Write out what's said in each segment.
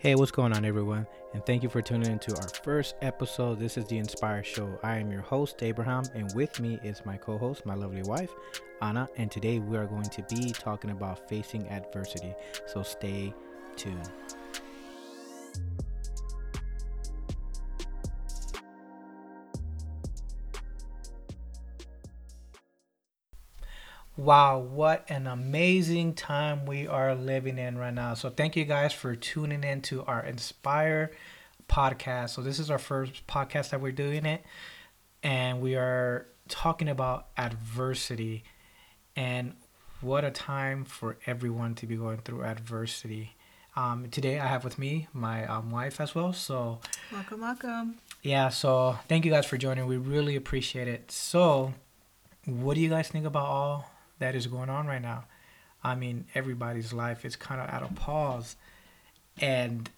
Hey, what's going on, everyone? And thank you for tuning into our first episode. This is the Inspire Show. I am your host, Abraham, and with me is my co host, my lovely wife, Anna. And today we are going to be talking about facing adversity. So stay tuned. Wow, what an amazing time we are living in right now. So, thank you guys for tuning in to our Inspire podcast. So, this is our first podcast that we're doing it, and we are talking about adversity and what a time for everyone to be going through adversity. Um, today, I have with me my um, wife as well. So, welcome, welcome. Yeah, so thank you guys for joining. We really appreciate it. So, what do you guys think about all that is going on right now. I mean, everybody's life is kind of at a pause, and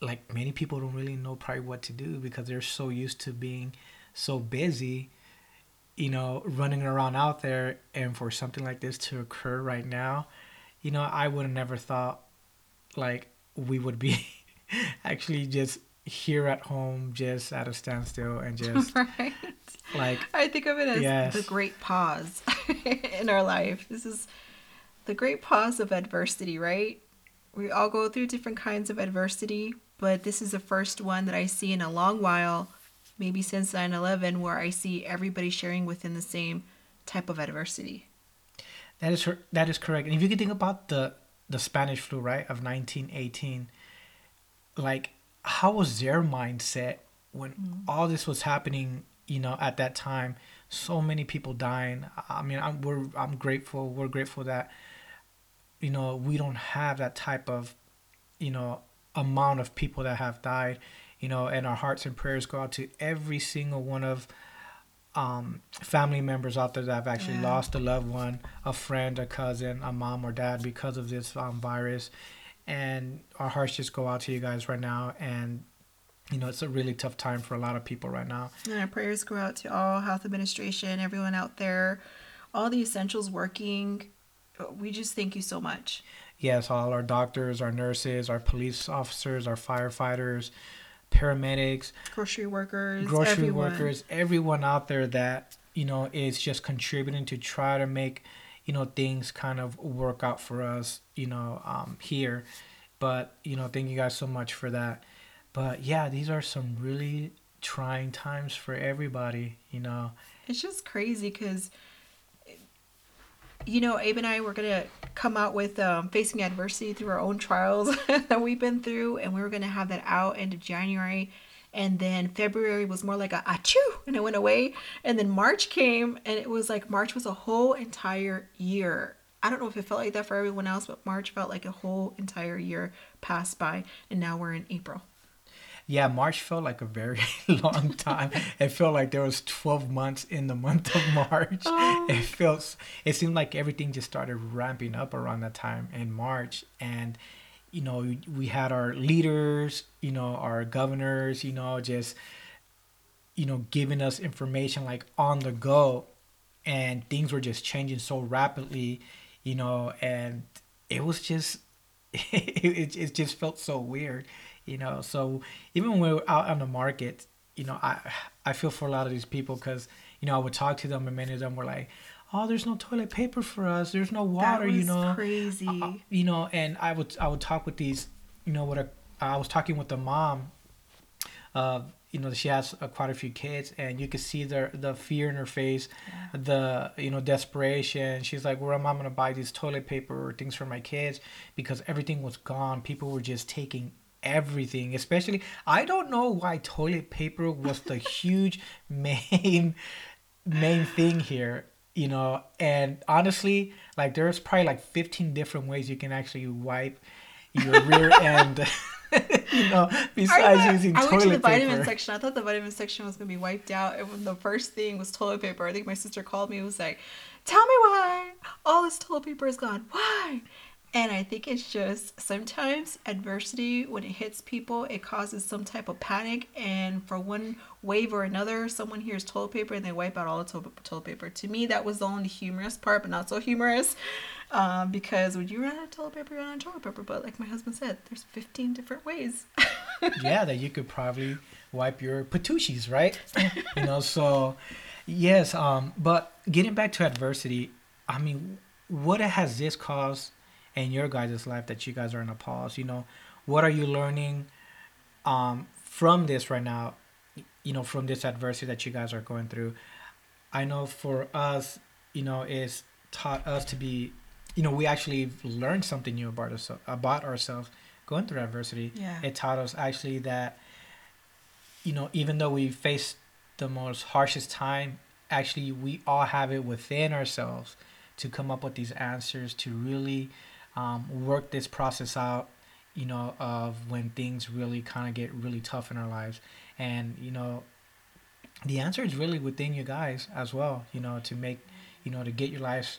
like many people don't really know probably what to do because they're so used to being so busy, you know, running around out there, and for something like this to occur right now, you know, I would have never thought like we would be actually just here at home just at a standstill and just right. Like I think of it as yes. the great pause in our life. This is the great pause of adversity, right? We all go through different kinds of adversity, but this is the first one that I see in a long while, maybe since 9/11 where I see everybody sharing within the same type of adversity. That is that is correct. And if you can think about the the Spanish flu, right, of 1918, like how was their mindset when mm-hmm. all this was happening you know at that time so many people dying. I mean i'm we're i'm grateful we're grateful that you know we don't have that type of you know amount of people that have died you know and our hearts and prayers go out to every single one of um, family members out there that have actually yeah. lost a loved one a friend a cousin a mom or dad because of this um, virus. And our hearts just go out to you guys right now. And you know it's a really tough time for a lot of people right now. And our prayers go out to all health administration everyone out there all the essentials working. We just thank you so much. Yes all our doctors our nurses our police officers our firefighters paramedics grocery workers grocery everyone. workers everyone out there that you know is just contributing to try to make you know things kind of work out for us you know um, here. But you know thank you guys so much for that but yeah these are some really trying times for everybody you know it's just crazy because you know abe and i were gonna come out with um, facing adversity through our own trials that we've been through and we were gonna have that out into january and then February was more like a achoo and it went away and then March came and it was like March was a whole entire year. I don't know if it felt like that for everyone else, but March felt like a whole entire year passed by and now we're in April. Yeah, March felt like a very long time. it felt like there was 12 months in the month of March. Oh. It felt it seemed like everything just started ramping up around that time in March and you know, we had our leaders, you know, our governors, you know, just, you know, giving us information like on the go. And things were just changing so rapidly, you know, and it was just, it, it just felt so weird, you know. So even when we're out on the market, you know, I, I feel for a lot of these people because, you know, I would talk to them and many of them were like, oh there's no toilet paper for us. There's no water you know? crazy. Uh, you know and i would i would talk with these you know what i was talking with the mom uh you know she has uh, quite a few kids and you could see the the fear in her face the you know desperation. She's like where am i going to buy these toilet paper or things for my kids because everything was gone. People were just taking everything especially i don't know why toilet paper was the huge main main thing here you know and honestly like there's probably like 15 different ways you can actually wipe your rear end you know besides I, using I toilet paper. I went to the paper. vitamin section i thought the vitamin section was going to be wiped out and when the first thing was toilet paper i think my sister called me and was like tell me why all this toilet paper is gone why And I think it's just sometimes adversity, when it hits people, it causes some type of panic. And for one wave or another, someone hears toilet paper and they wipe out all the toilet paper. To me, that was the only humorous part, but not so humorous. Um, because when you run out of toilet paper, you run out of toilet paper. But like my husband said, there's 15 different ways. yeah, that you could probably wipe your patushis, right? you know, so yes. Um, but getting back to adversity, I mean, what has this caused in your guys' life that you guys are in a pause? You know, what are you learning um, from this right now? You know, from this adversity that you guys are going through. I know for us, you know, it's taught us to be, you know, we actually learned something new about ourselves, about ourselves going through adversity. Yeah. It taught us actually that, you know, even though we face the most harshest time, actually we all have it within ourselves to come up with these answers to really um, work this process out you know of when things really kind of get really tough in our lives and you know the answer is really within you guys as well you know to make you know to get your life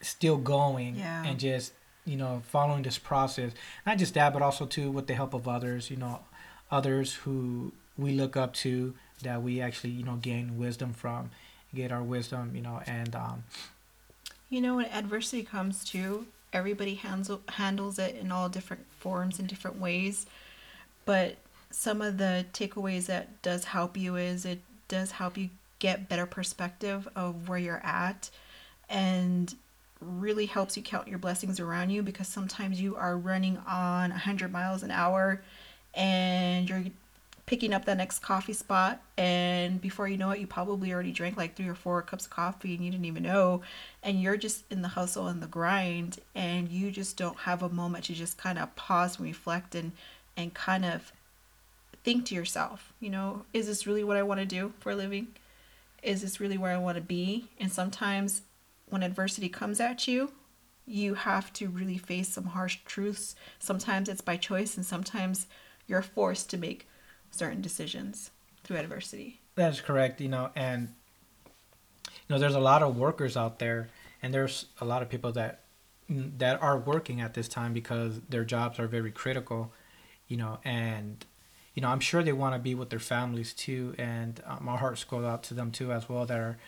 still going yeah. and just you know following this process not just that but also too with the help of others you know others who we look up to that we actually you know gain wisdom from get our wisdom you know and um you know when adversity comes to everybody handles handles it in all different forms and different ways. But some of the takeaways that does help you is it does help you get better perspective of where you're at and really helps you count your blessings around you because sometimes you are running on 100 miles an hour and you're picking up that next coffee spot and before you know it you probably already drank like three or four cups of coffee and you didn't even know and you're just in the hustle and the grind and you just don't have a moment to just kind of pause and reflect and and kind of think to yourself you know is this really what i want to do for a living? Is this really where i want to be? And sometimes when adversity comes at you you have to really face some harsh truths. Sometimes it's by choice and sometimes you're forced to make certain decisions through adversity. That's correct, you know, and you know, there's a lot of workers out there, and there's a lot of people that that are working at this time because their jobs are very critical, you know, and you know, I'm sure they want to be with their families too, and uh, my hearts go out to them too as well that are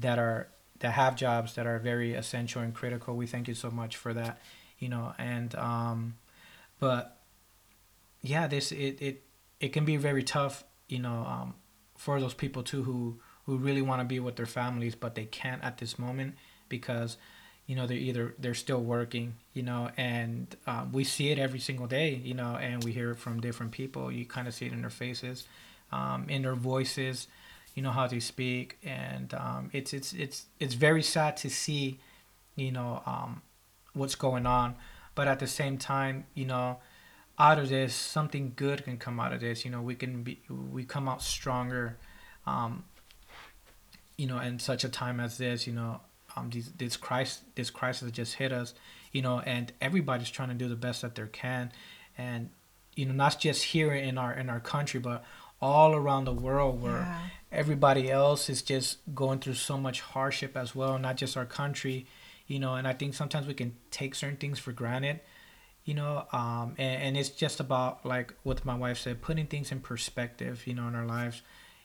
that are that have jobs that are very essential and critical. We thank you so much for that, you know, and um, but yeah, this it it it can be very tough, you know, um, for those people too who who really want to be with their families, but they can't at this moment because, you know, they're either they're still working, you know, and um, we see it every single day, you know, and we hear it from different people. You kind of see it in their faces, um, in their voices, you know how they speak, and um, it's it's it's it's very sad to see, you know, um, what's going on, but at the same time, you know out of this something good can come out of this you know we can be we come out stronger um you know in such a time as this you know um these, this crisis this crisis just hit us you know and everybody's trying to do the best that they can and you know not just here in our in our country but all around the world where yeah. everybody else is just going through so much hardship as well not just our country you know and i think sometimes we can take certain things for granted you know um, and, and it's just about like what my wife said putting things in perspective you know in our lives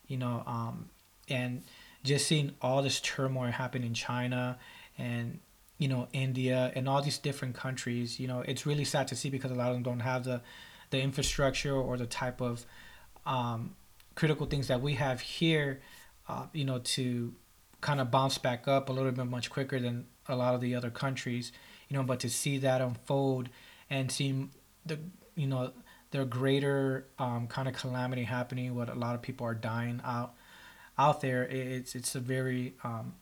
you know um, and just seeing all this turmoil happen in china and you know india and all these different countries you know it's really sad to see because a lot of them don't have the the infrastructure or the type of um, critical things that we have here uh, you know to kind of bounce back up a little bit much quicker than a lot of the other countries you know but to see that unfold and seeing the you know the greater um, kind of calamity happening, what a lot of people are dying out out there. It's it's a very um,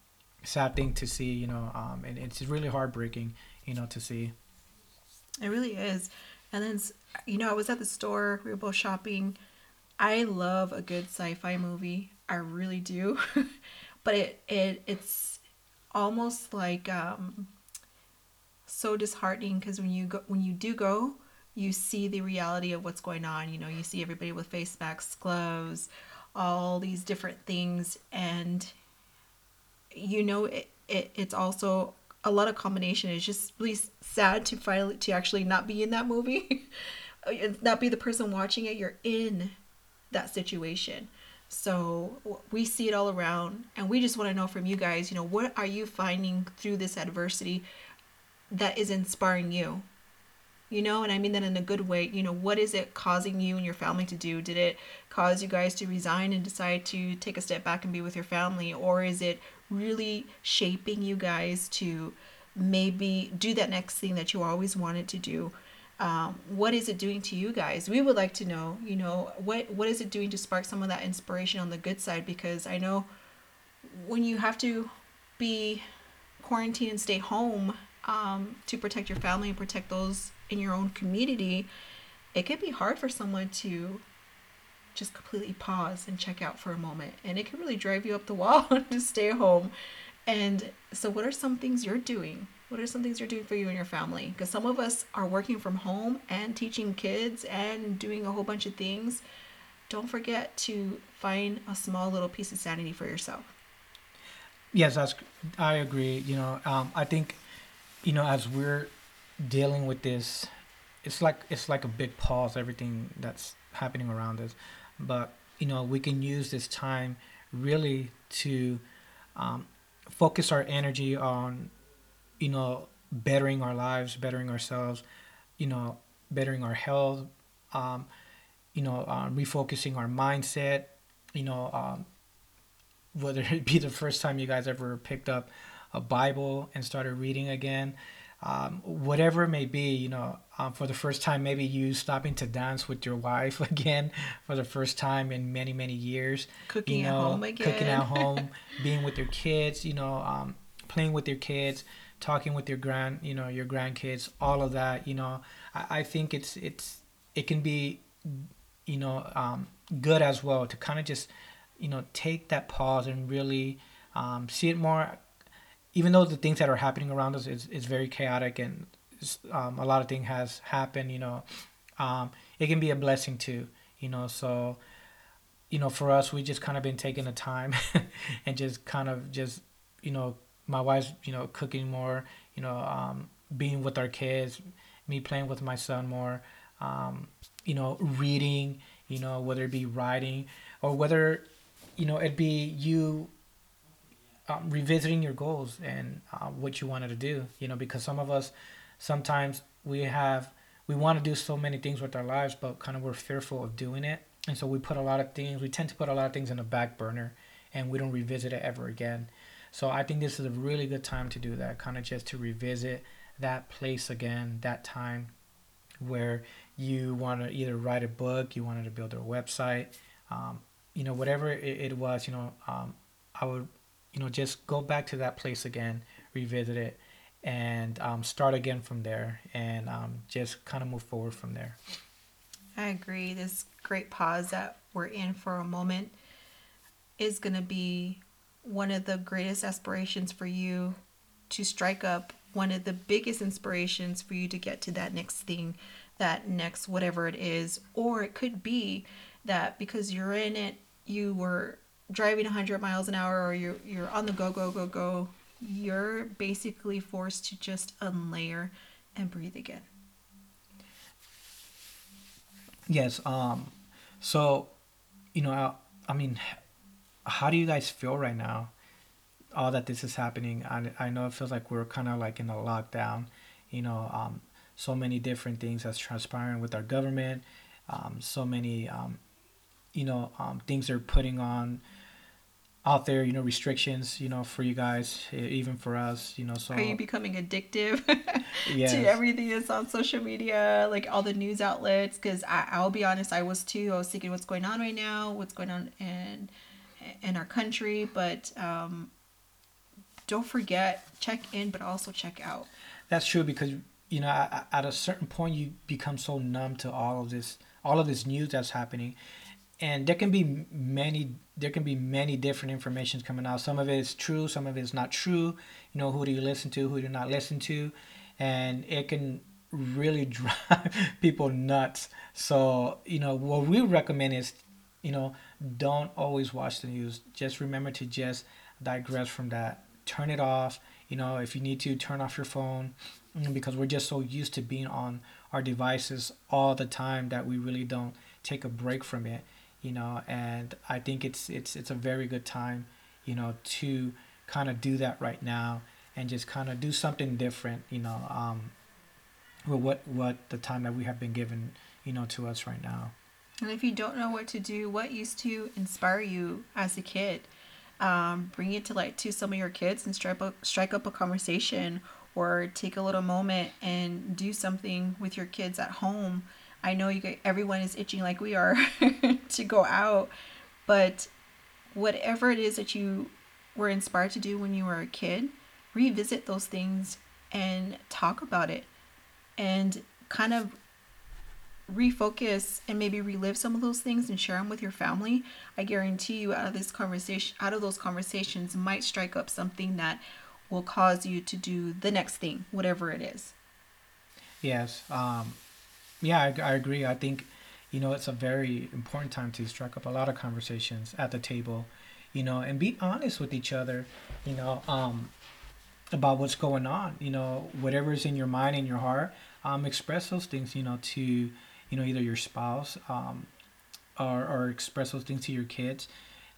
sad thing to see, you know, um, and it's really heartbreaking, you know, to see. It really is, and then you know, I was at the store. We were both shopping. I love a good sci-fi movie. I really do, but it it it's almost like um so disheartening because when you go when you do go you see the reality of what's going on you know you see everybody with face masks gloves all these different things and you know it, it it's also a lot of combination. It's just really sad to finally to actually not be in that movie, uh, not be the person watching it. You're in that situation. So we see it all around, and we just want to know from you guys, you know, what are you finding through this adversity that is inspiring you? You know, and I mean that in a good way. You know, what is it causing you and your family to do? Did it cause you guys to resign and decide to take a step back and be with your family? Or is it really shaping you guys to maybe do that next thing that you always wanted to do? Um, what is it doing to you guys? We would like to know, you know, what what is it doing to spark some of that inspiration on the good side? Because I know when you have to be quarantined and stay home um, to protect your family and protect those in your own community, it can be hard for someone to just completely pause and check out for a moment. And it can really drive you up the wall to stay home. And so, what are some things you're doing what are some things you're doing for you and your family? Because some of us are working from home and teaching kids and doing a whole bunch of things. Don't forget to find a small little piece of sanity for yourself. Yes, I agree. You know, um, I think, you know, as we're dealing with this, it's like it's like a big pause. Everything that's happening around us, but you know, we can use this time really to um, focus our energy on you know, bettering our lives, bettering ourselves, you know, bettering our health, um, you know, uh, refocusing our mindset, you know, um, whether it be the first time you guys ever picked up a Bible and started reading again, um, whatever it may be, you know, um, for the first time, maybe you stopping to dance with your wife again for the first time in many, many years. Cooking you know, at home again. Cooking at home, being with your kids, you know, um, playing with your kids talking with your grand you know your grandkids all of that you know i, I think it's it's it can be you know um, good as well to kind of just you know take that pause and really um, see it more even though the things that are happening around us is, is very chaotic and um, a lot of things has happened you know um, it can be a blessing too you know so you know for us we just kind of been taking the time and just kind of just you know my wife's you know cooking more you know um, being with our kids me playing with my son more um, you know reading you know whether it be writing or whether you know it be you um, revisiting your goals and uh, what you wanted to do you know because some of us sometimes we have we want to do so many things with our lives but kind of we're fearful of doing it. And so we put a lot of things we tend to put a lot of things in the back burner and we don't revisit it ever again. So I think this is a really good time to do that, kind of just to revisit that place again, that time where you want to either write a book, you wanted to build a website, um, you know, whatever it, it was, you know, um, I would, you know, just go back to that place again, revisit it, and um, start again from there, and um, just kind of move forward from there. I agree. This great pause that we're in for a moment is going to be one of the greatest aspirations for you to strike up one of the biggest inspirations for you to get to that next thing, that next whatever it is. Or it could be that because you're in it, you were driving 100 miles an hour or you're, you're on the go, go, go, go. You're basically forced to just unlayer and breathe again. Yes. Um, so, you know, I, I mean, how do you guys feel right now? All that this is happening, I, I know it feels like we're kind of like in a lockdown. You know, um, so many different things that's transpiring with our government. Um, so many, um, you know, um, things they're putting on out there. You know, restrictions. You know, for you guys, even for us. You know, so are you becoming addictive yes. to everything that's on social media, like all the news outlets? Because I'll be honest, I was too. I was thinking, what's going on right now? What's going on in in our country, but um, don't forget check in, but also check out. That's true because you know at, at a certain point you become so numb to all of this, all of this news that's happening, and there can be many there can be many different informations coming out. Some of it is true, some of it is not true. You know who do you listen to, who do you not listen to, and it can really drive people nuts. So you know what we recommend is you know, don't always watch the news. Just remember to just digress from that. Turn it off. You know, if you need to turn off your phone, mm, because we're just so used to being on our devices all the time that we really don't take a break from it. You know, and I think it's it's it's a very good time, you know, to kind of do that right now and just kind of do something different. You know, um, with what what the time that we have been given, you know, to us right now. And if you don't know what to do, what used to inspire you as a kid? Um, bring it to light to some of your kids and strike up strike up a conversation or take a little moment and do something with your kids at home. I know you get, everyone is itching like we are to go out, but whatever it is that you were inspired to do when you were a kid, revisit those things and talk about it and kind of refocus and maybe relive some of those things and share them with your family. I guarantee you out of this conversation out of those conversations might strike up something that will cause you to do the next thing whatever it is. Yes um yeah I, I agree. I think you know it's a very important time to strike up a lot of conversations at the table you know and be honest with each other you know um about what's going on you know whatever's in your mind and your heart um express those things you know to you know either your spouse um, or, or express those things to your kids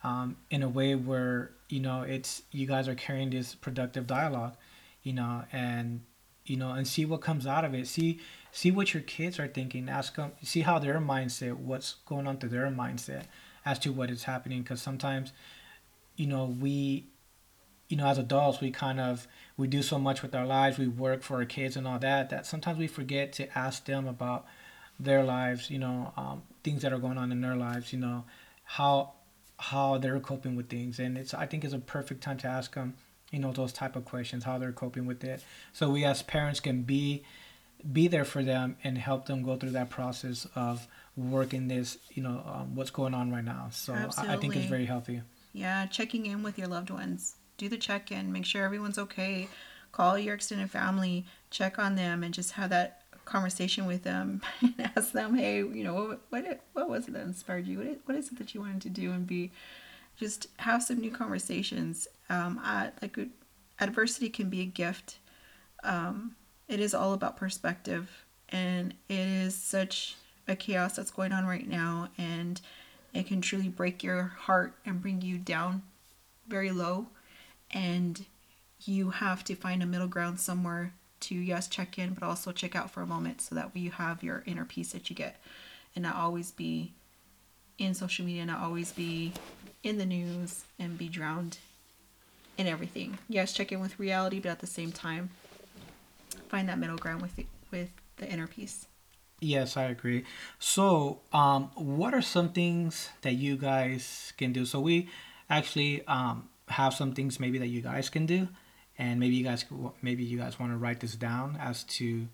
um, in a way where you know it's you guys are carrying this productive dialogue you know and you know and see what comes out of it. See see what your kids are thinking. Ask them see how their mindset what's going on to their mindset as to what is happening. Because sometimes you know we you know as adults we kind of we do so much with our lives. We work for our kids and all that that sometimes we forget to ask them about their lives, you know, um, things that are going on in their lives, you know, how how they're coping with things, and it's I think it's a perfect time to ask them, you know, those type of questions, how they're coping with it, so we as parents can be be there for them and help them go through that process of working this, you know, um, what's going on right now. So I, I think it's very healthy. Yeah, checking in with your loved ones. Do the check in, make sure everyone's okay. Call your extended family, check on them, and just have that conversation with them and ask them, hey, you know, what what, what was it that inspired you? What is, what is it that you wanted to do and be? Just have some new conversations. Um, I, like adversity can be a gift. Um, it is all about perspective, and it is such a chaos that's going on right now, and it can truly break your heart and bring you down very low, and you have to find a middle ground somewhere to yes check in but also check out for a moment so that you have your inner peace that you get and not always be in social media not always be in the news and be drowned in everything. Yes check in with reality but at the same time find that middle ground with the, with the inner peace. Yes i agree. So um what are some things that you guys can do? So we actually um have some things maybe that you guys can do and maybe you guys maybe you guys want to write this down as to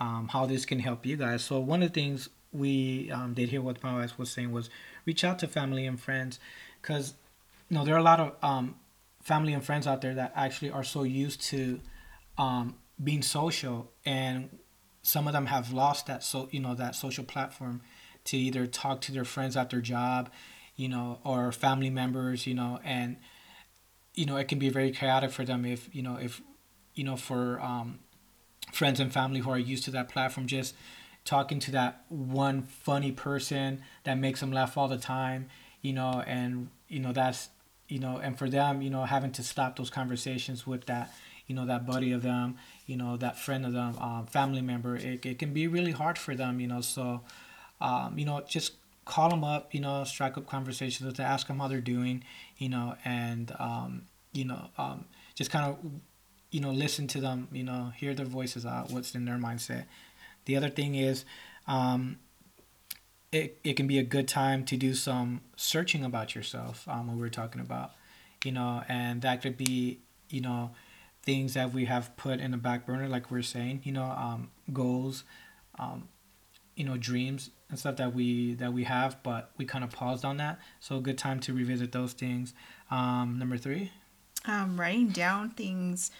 um, how this can help you guys. So one of the things we um, did hear what my was saying was reach out to family and friends, because you know there are a lot of um, family and friends out there that actually are so used to um, being social, and some of them have lost that so you know that social platform to either talk to their friends at their job, you know, or family members, you know, and you know it can be very chaotic for them if you know if you know for um, friends and family who are used to that platform just talking to that one funny person that makes them laugh all the time you know and you know that's you know and for them you know having to stop those conversations with that you know that buddy of them you know that friend of them um, family member it, it can be really hard for them you know so um, you know just call them up, you know, strike up conversations with them, ask them how they're doing, you know, and um, you know, um, just kind of, you know, listen to them, you know, hear their voices out, what's in their mindset. The other thing is, um, it, it can be a good time to do some searching about yourself, um, what we are talking about, you know, and that could be, you know, things that we have put in the back burner, like we we're saying, you know, um, goals, um, you know dreams and stuff that we that we have but we kind of paused on that. So a good time to revisit those things. Um, number three? Um, writing down things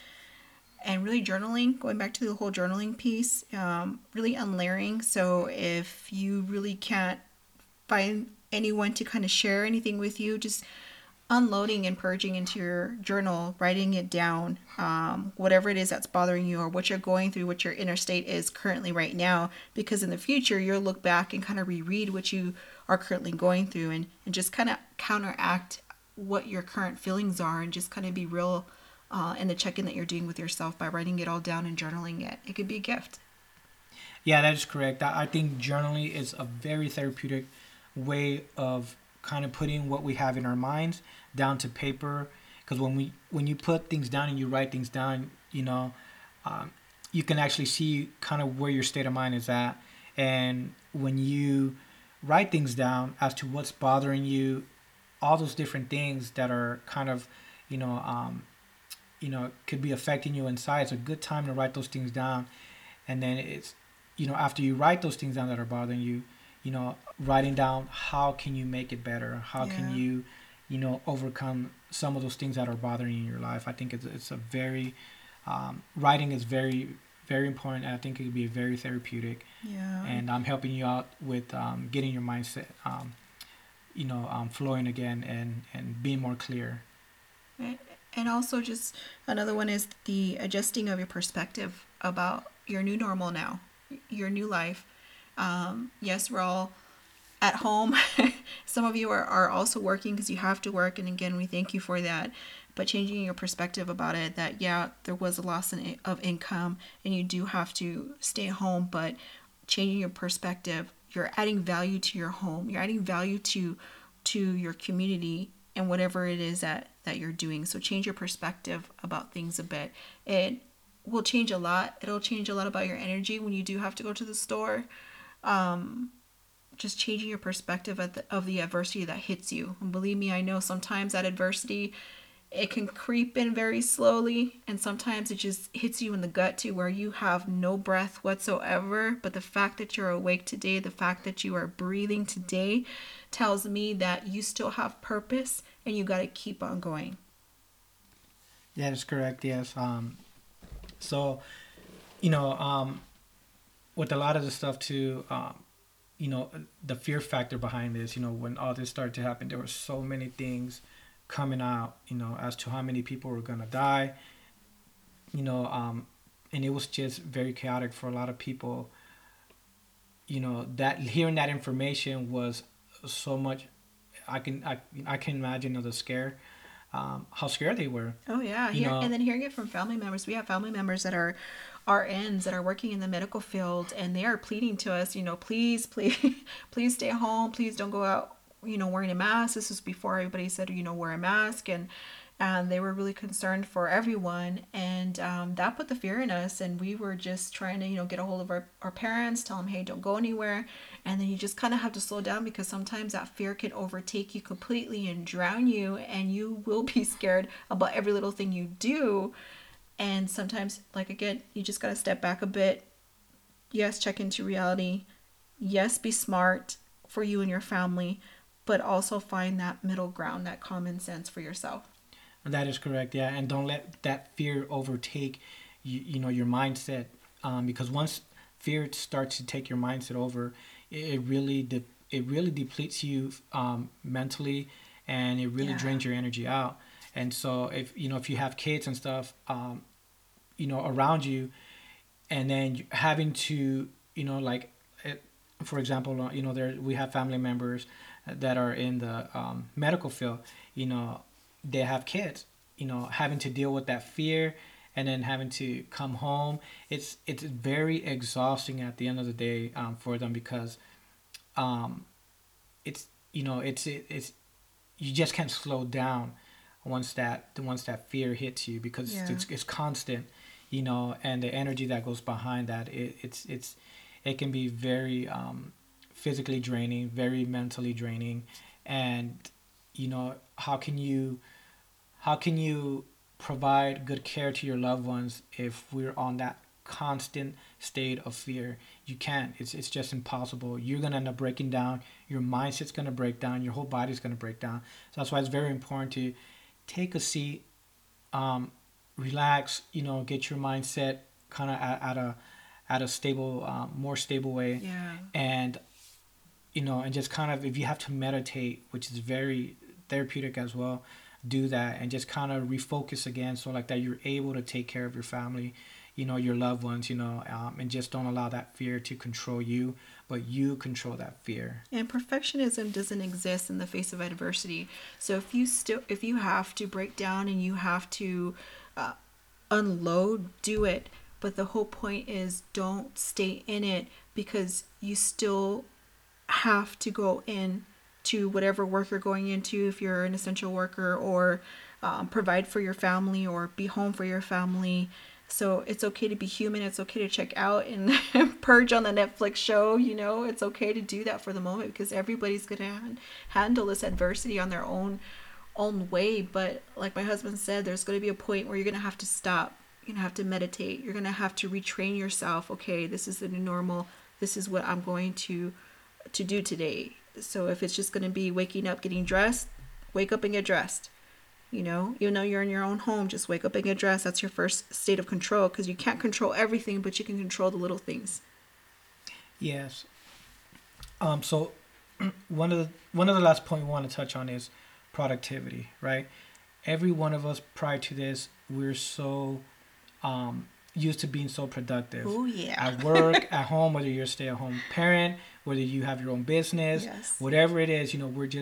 and really journaling going back to the whole journaling piece um, really unlayering. So if you really can't find anyone to kind of share anything with you just unloading and purging into your journal, writing it down, um, whatever it is that's bothering you or what you're going through, what your inner state is currently right now, because in the future you'll look back and kind of reread what you are currently going through and, and just kind of counteract what your current feelings are and just kind of be real uh, in the check-in that you're doing with yourself by writing it all down and journaling it. It could be a gift. Yeah, that is correct. I think journaling is a very therapeutic way of kind of putting what we have in our minds down to paper because when we when you put things down and you write things down you know um, you can actually see kind of where your state of mind is at and when you write things down as to what's bothering you all those different things that are kind of you know um, you know could be affecting you inside. It's a good time to write those things down. And then it's you know after you write those things down that are bothering you you know writing down how can you make it better? How yeah. can you you know overcome some of those things that are bothering you in your life? I think it's, it's a very um, writing is very very important i think it could be very therapeutic. Yeah. And i'm helping you out with um, getting your mindset um, you know um, flowing again and and being more clear and also just another one is the adjusting of your perspective about your new normal now your new life um, yes we're all at home. Some of you are, are also working because you have to work. And again, we thank you for that. But changing your perspective about it that, yeah, there was a loss in, of income and you do have to stay home, but changing your perspective, you're adding value to your home, you're adding value to to your community and whatever it is that that you're doing. So change your perspective about things a bit. It will change a lot. It'll change a lot about your energy when you do have to go to the store. Um just changing your perspective of the, of the adversity that hits you. And believe me, I know sometimes that adversity it can creep in very slowly and sometimes it just hits you in the gut to where you have no breath whatsoever. But the fact that you're awake today the fact that you are breathing today tells me that you still have purpose and you got to keep on going. That's correct yes um so you know um with a lot of the stuff too um you know the fear factor behind this you know when all this started to happen there were so many things coming out you know as to how many people were gonna die. You know um and it was just very chaotic for a lot of people. You know that hearing that information was so much i can i, I can imagine the scare um, how scared they were. Oh yeah. You Here, know, and then hearing it from family members. We have family members that are RNs that are working in the medical field and they are pleading to us, you know, please, please, please stay home. Please don't go out, you know, wearing a mask. This was before everybody said, you know, wear a mask. And, and they were really concerned for everyone. And um, that put the fear in us. And we were just trying to, you know, get a hold of our, our parents, tell them, hey, don't go anywhere. And then you just kind of have to slow down because sometimes that fear can overtake you completely and drown you. And you will be scared about every little thing you do. And sometimes, like again, you just got to step back a bit. Yes, check into reality. Yes, be smart for you and your family, but also find that middle ground, that common sense for yourself. That is correct. Yeah, and don't let that fear overtake you, you know your mindset um, because once fear starts to take your mindset over, it, really de- it really depletes you um, mentally and it really yeah. drains your energy out. And so if you know if you have kids and stuff, um, you know around you and then having to you know like for example uh, you know there we have family members that are in the um, medical field you know they have kids you know having to deal with that fear and then having to come home it's it's very exhausting at the end of the day um, for them because um, it's you know it's it, it's you just can't slow down once that once that fear hits you because yeah. it's, it's constant you know, and the energy that goes behind that, it, it's it's it can be very um, physically draining, very mentally draining, and you know how can you how can you provide good care to your loved ones if we're on that constant state of fear? You can't. It's, it's just impossible. You're going to end up breaking down. Your mindset's going to break down. Your whole body's going to break down. So that's why it's very important to take a seat um, relax, you know, get your mindset kind of at, at, a at a stable, um, more stable way. Yeah. And you know, and just kind of if you have to meditate, which is very therapeutic as well do that and just kind of refocus again so like that you're able to take care of your family you know your loved ones you know um, and just don't allow that fear to control you but you control that fear. And perfectionism doesn't exist in the face of adversity. So if you still if you have to break down and you have to uh, unload do it. But the whole point is don't stay in it because you still have to go in to whatever work you're going into if you're an essential worker or um, provide for your family or be home for your family. So it's okay to be human it's okay to check out and purge on the netflix show you know? It's okay to do that for the moment because everybody's gonna handle this adversity on their own own way. But like my husband said there's to be a point where you're to have to stop. You're to have to meditate. You're to have to retrain yourself. Okay this is the new normal. This is what i'm going to to do today so if it's just going to be waking up, getting dressed, wake up and get dressed. You know, even though you're in your own home, just wake up and get dressed. That's your first state of control because you can't control everything, but you can control the little things. Yes. Um. So, one of the one of the last point we want to touch on is productivity, right? Every one of us prior to this, we're so um, used to being so productive. Oh yeah. At work, at home, whether you're a stay-at-home parent, whether you have your own business, Yes. whatever it is, you know, we're just